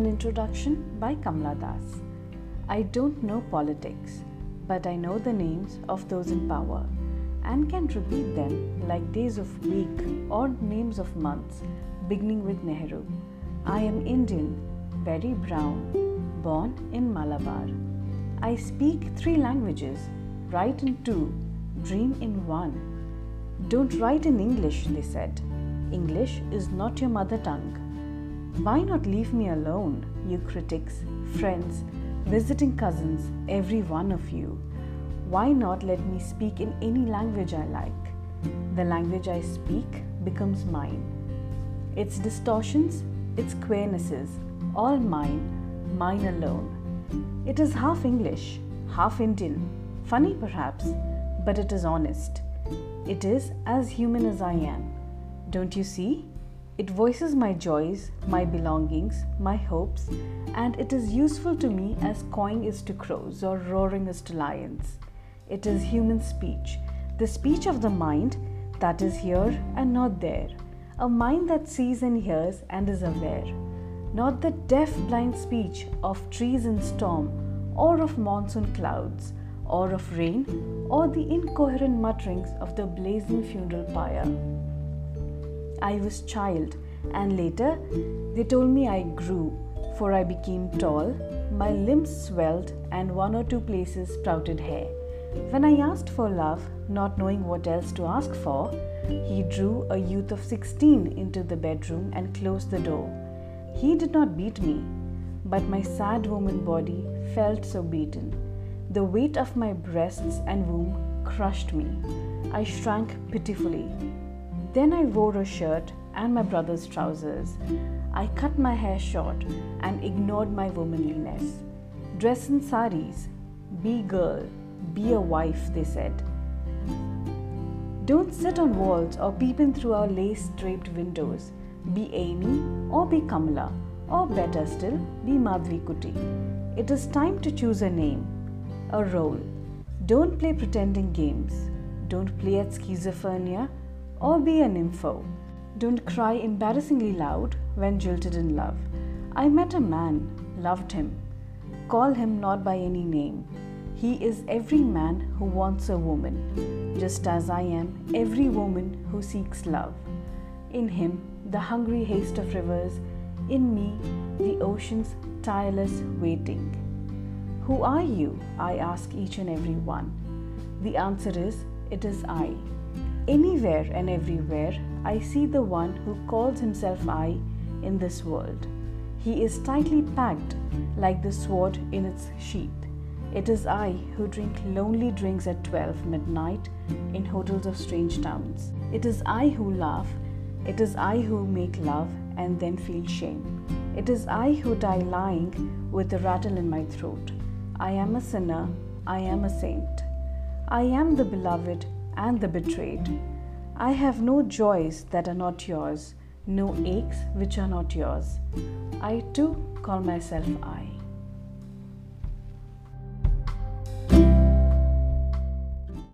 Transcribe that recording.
introduction by Kamala Das. I don't know politics, but I know the names of those in power and can repeat them like days of week or names of months, beginning with Nehru. I am Indian, very brown, born in Malabar. I speak three languages, write in two, dream in one. Don't write in English, they said. English is not your mother tongue. Why not leave me alone, you critics, friends, visiting cousins, every one of you? Why not let me speak in any language I like? The language I speak becomes mine. Its distortions, its queernesses, all mine, mine alone. It is half English, half Indian, funny perhaps, but it is honest. It is as human as I am. Don't you see? It voices my joys, my belongings, my hopes, and it is useful to me as cawing is to crows or roaring is to lions. It is human speech, the speech of the mind that is here and not there, a mind that sees and hears and is aware, not the deaf blind speech of trees in storm or of monsoon clouds or of rain or the incoherent mutterings of the blazing funeral pyre. I was child, and later they told me I grew, for I became tall, my limbs swelled, and one or two places sprouted hair. When I asked for love, not knowing what else to ask for, he drew a youth of 16 into the bedroom and closed the door. He did not beat me, but my sad woman body felt so beaten. The weight of my breasts and womb crushed me. I shrank pitifully. Then I wore a shirt and my brother's trousers. I cut my hair short and ignored my womanliness. Dress in saris. Be girl. Be a wife, they said. Don't sit on walls or peep in through our lace draped windows. Be Amy or be Kamala, or better still, be Madhavikutty. It is time to choose a name, a role. Don't play pretending games. Don't play at schizophrenia or be a nympho. Don't cry embarrassingly loud when jilted in love. I met a man, loved him. Call him not by any name. He is every man who wants a woman, just as I am every woman who seeks love. In him, the hungry haste of rivers, in me, the ocean's tireless waiting. Who are you? I ask each and every one. The answer is, it is I. Anywhere and everywhere, I see the one who calls himself I in this world. He is tightly packed like the sword in its sheath. It is I who drink lonely drinks at 12 midnight in hotels of strange towns. It is I who laugh. It is I who make love and then feel shame. It is I who die lying with a rattle in my throat. I am a sinner. I am a saint. I am the beloved and the betrayed. I have no joys that are not yours, no aches which are not yours. I too call myself I.